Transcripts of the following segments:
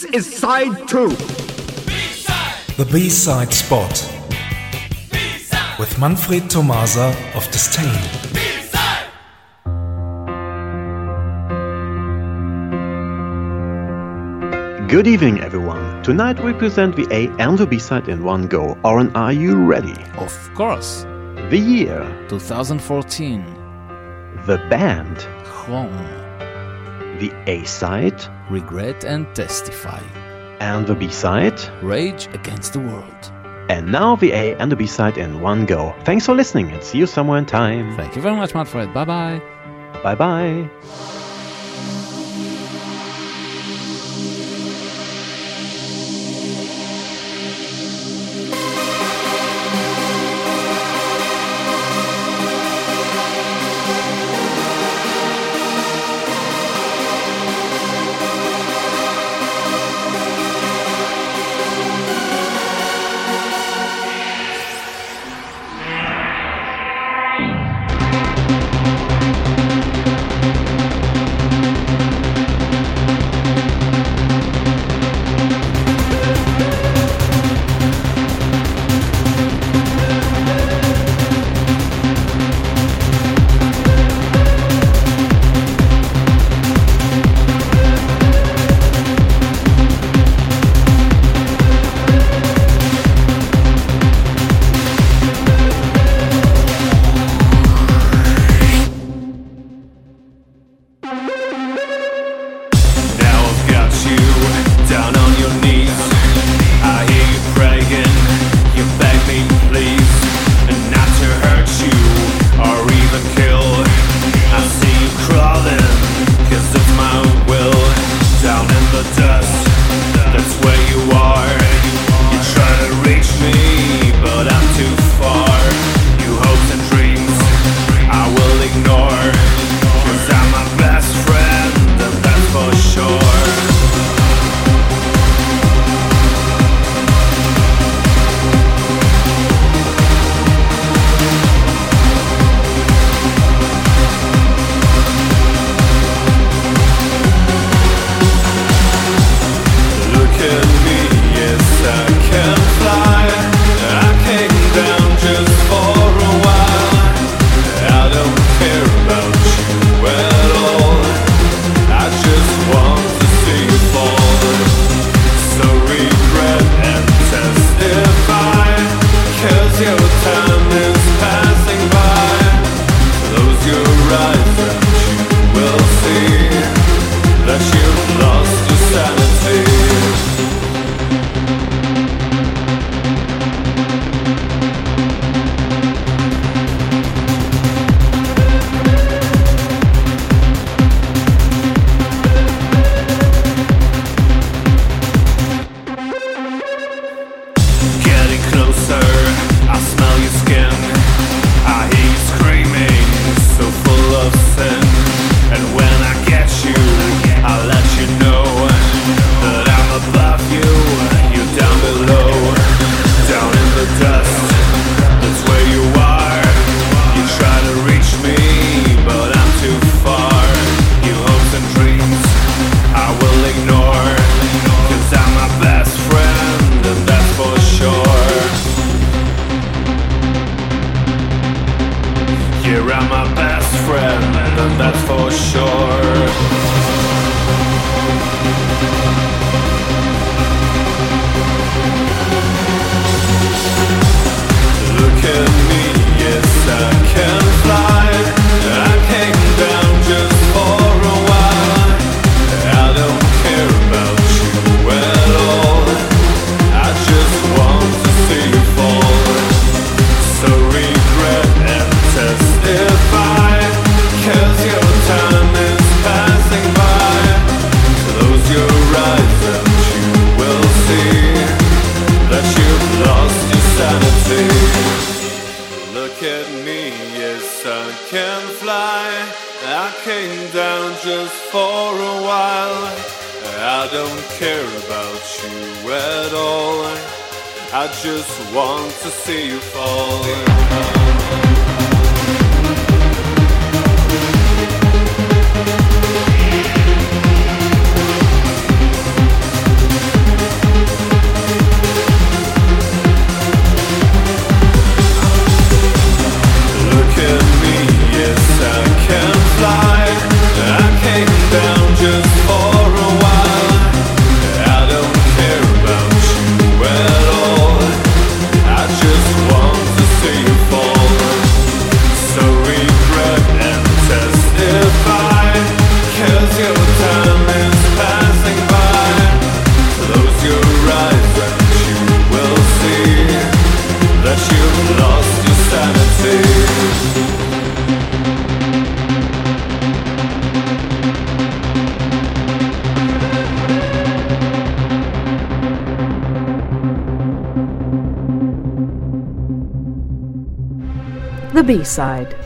This is side 2 B-side. The B side spot. B-side. With Manfred Tomasa of Disdain. Good evening, everyone. Tonight we present the A and the B side in one go. Oren, are you ready? Of course. The year 2014. The band. Chrom the A side, Regret and Testify, and the B side, Rage Against the World. And now the A and the B side in one go. Thanks for listening and see you somewhere in time. Thank you very much, Manfred. Bye bye. Bye bye. falling. I just want to see you falling. The B side.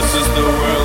This is the world.